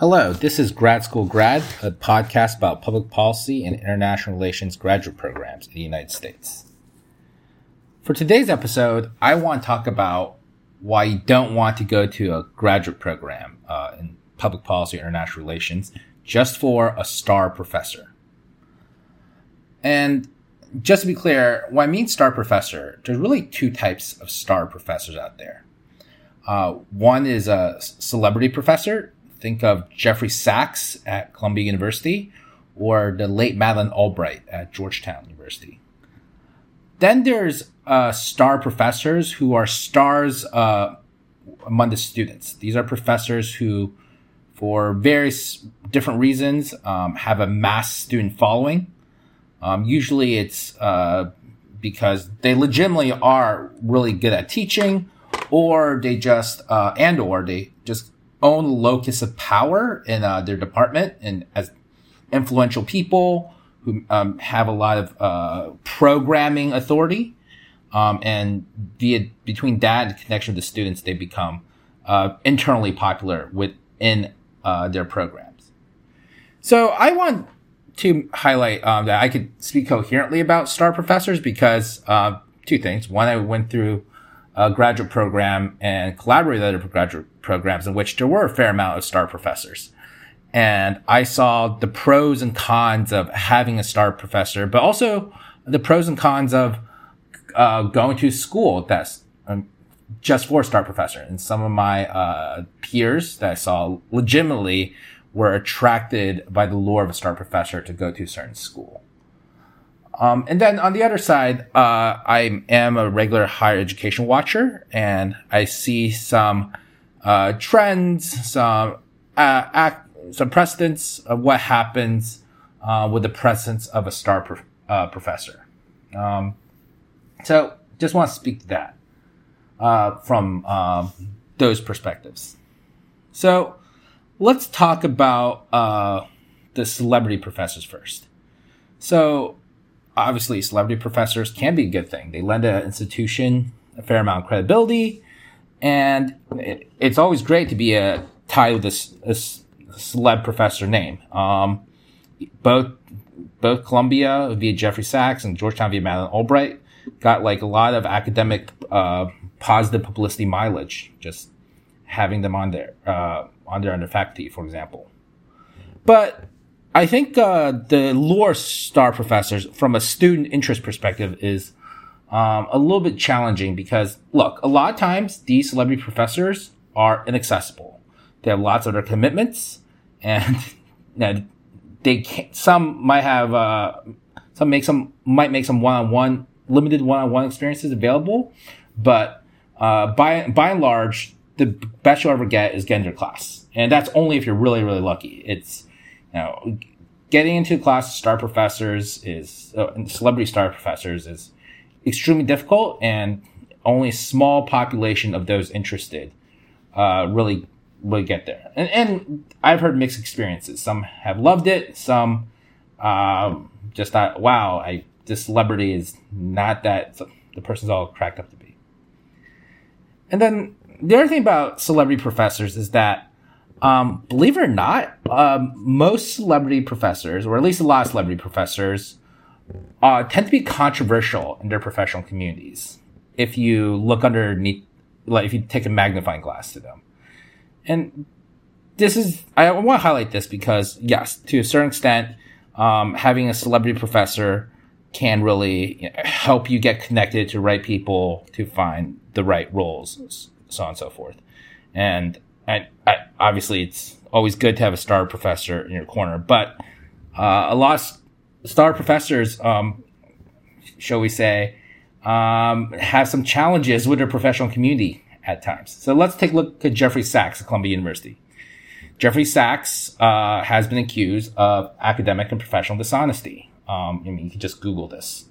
Hello, this is Grad School Grad, a podcast about public policy and international relations graduate programs in the United States. For today's episode, I want to talk about why you don't want to go to a graduate program uh, in public policy or international relations just for a star professor. And just to be clear, when I mean star professor, there's really two types of star professors out there. Uh, one is a celebrity professor. Think of Jeffrey Sachs at Columbia University or the late Madeleine Albright at Georgetown University. Then there's uh, star professors who are stars uh, among the students. These are professors who, for various different reasons, um, have a mass student following. Um, usually it's uh, because they legitimately are really good at teaching, or they just, uh, and or they just own locus of power in uh, their department and as influential people who um, have a lot of uh, programming authority. Um, and via between that and connection with the students, they become uh, internally popular within uh, their programs. So I want to highlight um, that I could speak coherently about star professors because uh, two things. One, I went through a graduate program and collaborated with other graduate programs in which there were a fair amount of star professors. And I saw the pros and cons of having a star professor, but also the pros and cons of uh, going to school that's um, just for a star professor. And some of my uh, peers that I saw legitimately were attracted by the lure of a star professor to go to a certain school. Um, and then on the other side, uh, I am a regular higher education watcher, and I see some uh, trends, some uh, act, some precedents of what happens uh, with the presence of a star pro- uh, professor. Um, so, just want to speak to that uh, from um, those perspectives. So, let's talk about uh, the celebrity professors first. So, obviously, celebrity professors can be a good thing. They lend an institution a fair amount of credibility, and it, it's always great to be a tied with this, this celeb professor name. Um, both both Columbia via Jeffrey Sachs and Georgetown via Madeleine Albright got like a lot of academic uh, positive publicity mileage just having them on there. Uh, on their faculty, for example. But I think uh, the lure star professors, from a student interest perspective, is um, a little bit challenging because, look, a lot of times these celebrity professors are inaccessible. They have lots of other commitments, and you know, they can't, some might have uh, some make some might make some one-on-one limited one-on-one experiences available, but uh, by by and large, the best you'll ever get is getting your class. And that's only if you're really, really lucky. It's, you know, getting into class star professors is, uh, celebrity star professors is extremely difficult and only a small population of those interested, uh, really, really get there. And, and I've heard mixed experiences. Some have loved it. Some, um, just thought, wow, I, this celebrity is not that the person's all cracked up to be. And then the other thing about celebrity professors is that, um, believe it or not, um, most celebrity professors, or at least a lot of celebrity professors, uh, tend to be controversial in their professional communities. If you look underneath, like if you take a magnifying glass to them, and this is, I want to highlight this because yes, to a certain extent, um, having a celebrity professor can really you know, help you get connected to right people to find the right roles so on and so forth. And I, I, obviously, it's always good to have a star professor in your corner, but uh, a lot of star professors, um, shall we say, um, have some challenges with their professional community at times. So let's take a look at Jeffrey Sachs at Columbia University. Jeffrey Sachs uh, has been accused of academic and professional dishonesty. Um, I mean, you can just Google this;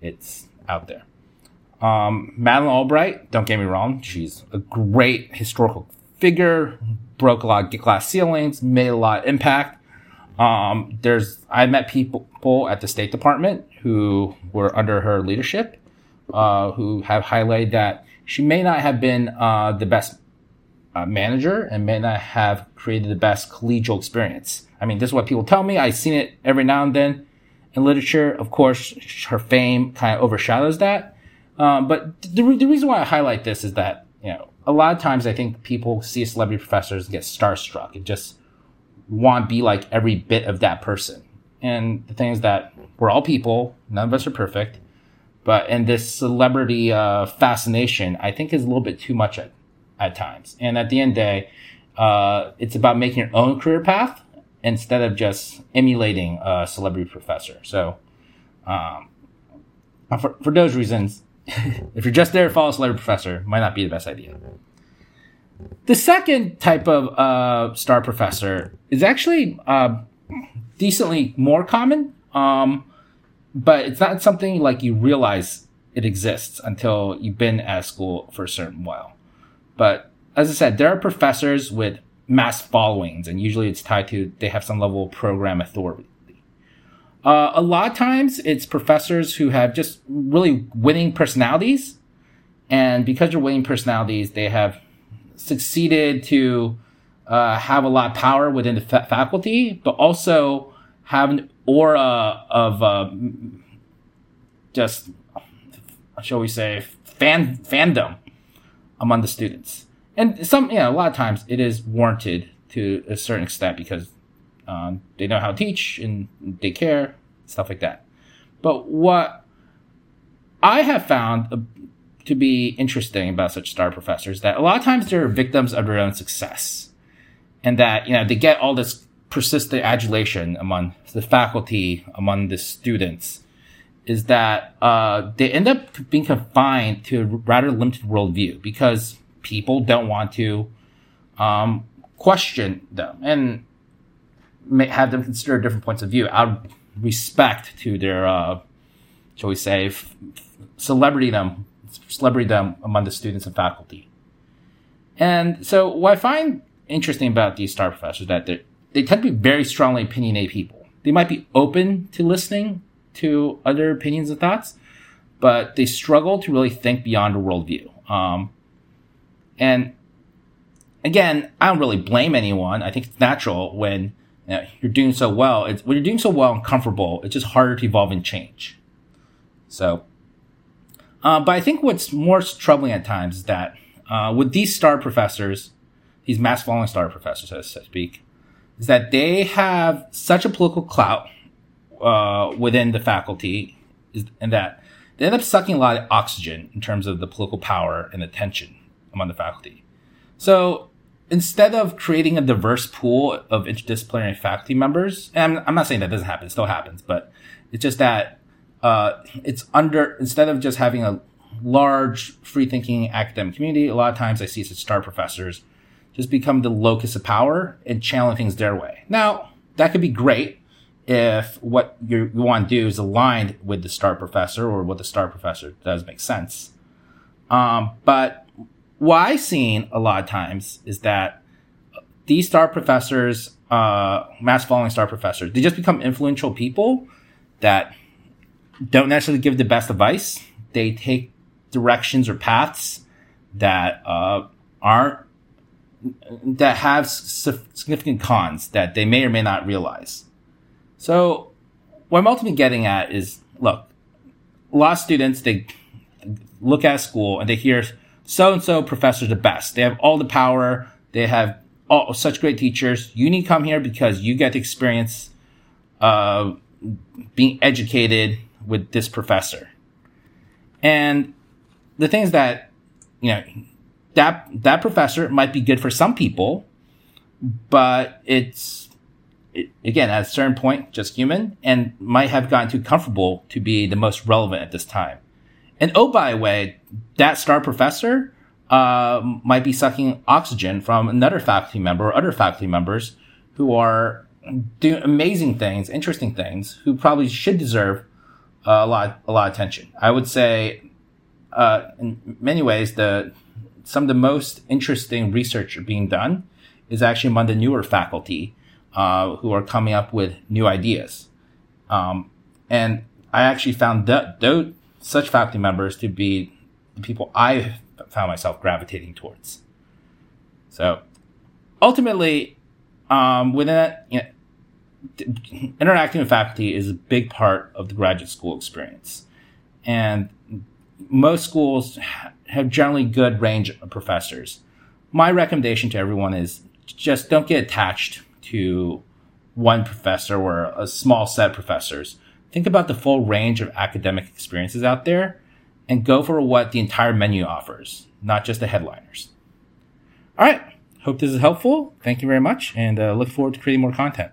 it's out there. Um, Madeleine Albright, don't get me wrong, she's a great historical figure, broke a lot of glass ceilings, made a lot of impact. Um, there's, I met people at the State Department who were under her leadership, uh, who have highlighted that she may not have been uh, the best uh, manager and may not have created the best collegial experience. I mean, this is what people tell me. I've seen it every now and then in literature. Of course, her fame kind of overshadows that. Um, but the, the reason why I highlight this is that, you know, a lot of times I think people see celebrity professors get starstruck and just want to be like every bit of that person. And the thing is that we're all people, none of us are perfect. But and this celebrity uh, fascination, I think, is a little bit too much at, at times. And at the end of the day, uh, it's about making your own career path instead of just emulating a celebrity professor. So, um, for, for those reasons, if you're just there to follow a celebrity professor, might not be the best idea. The second type of uh, star professor is actually uh, decently more common. Um, but it's not something like you realize it exists until you've been at school for a certain while. But as I said, there are professors with mass followings, and usually it's tied to they have some level of program authority. Uh, a lot of times it's professors who have just really winning personalities. And because they're winning personalities, they have succeeded to uh, have a lot of power within the fa- faculty, but also have an aura of uh, just, shall we say, fan fandom among the students. And some, you know, a lot of times it is warranted to a certain extent because um, they know how to teach and they care, stuff like that. But what I have found uh, to be interesting about such star professors that a lot of times they're victims of their own success, and that you know they get all this persistent adulation among the faculty, among the students, is that uh, they end up being confined to a rather limited worldview because people don't want to um, question them and have them consider different points of view out of respect to their, uh, shall we say, f- celebrity them, celebrity them among the students and faculty. And so, what I find interesting about these star professors that they tend to be very strongly opinionated people. They might be open to listening to other opinions and thoughts, but they struggle to really think beyond a worldview. Um, and again, I don't really blame anyone. I think it's natural when you know, you're doing so well. It's, when you're doing so well and comfortable, it's just harder to evolve and change. So, uh, but I think what's more troubling at times is that uh, with these star professors, these mass following star professors, so to speak, is that they have such a political clout uh, within the faculty, and that they end up sucking a lot of oxygen in terms of the political power and attention among the faculty. So instead of creating a diverse pool of interdisciplinary faculty members, and I'm, I'm not saying that doesn't happen, it still happens, but it's just that uh, it's under instead of just having a large free thinking academic community, a lot of times I see such star professors just become the locus of power and channel things their way. Now, that could be great if what you want to do is aligned with the star professor or what the star professor does make sense. Um, but what I've seen a lot of times is that these star professors, uh, mass following star professors, they just become influential people that don't necessarily give the best advice. They take directions or paths that uh, aren't that have significant cons that they may or may not realize. So, what I'm ultimately getting at is look, a lot of students, they look at school and they hear so and so professors the best. They have all the power. They have all, such great teachers. You need to come here because you get to experience uh, being educated with this professor. And the thing is that, you know, that that professor might be good for some people, but it's it, again at a certain point just human and might have gotten too comfortable to be the most relevant at this time. And oh, by the way, that star professor uh, might be sucking oxygen from another faculty member or other faculty members who are doing amazing things, interesting things, who probably should deserve a lot a lot of attention. I would say, uh, in many ways, the some of the most interesting research being done is actually among the newer faculty uh, who are coming up with new ideas. Um, and I actually found that those, such faculty members to be the people I found myself gravitating towards. So ultimately, um, within that, you know, interacting with faculty is a big part of the graduate school experience. And most schools have generally good range of professors. My recommendation to everyone is just don't get attached to one professor or a small set of professors. Think about the full range of academic experiences out there and go for what the entire menu offers, not just the headliners. All right. Hope this is helpful. Thank you very much and uh, look forward to creating more content.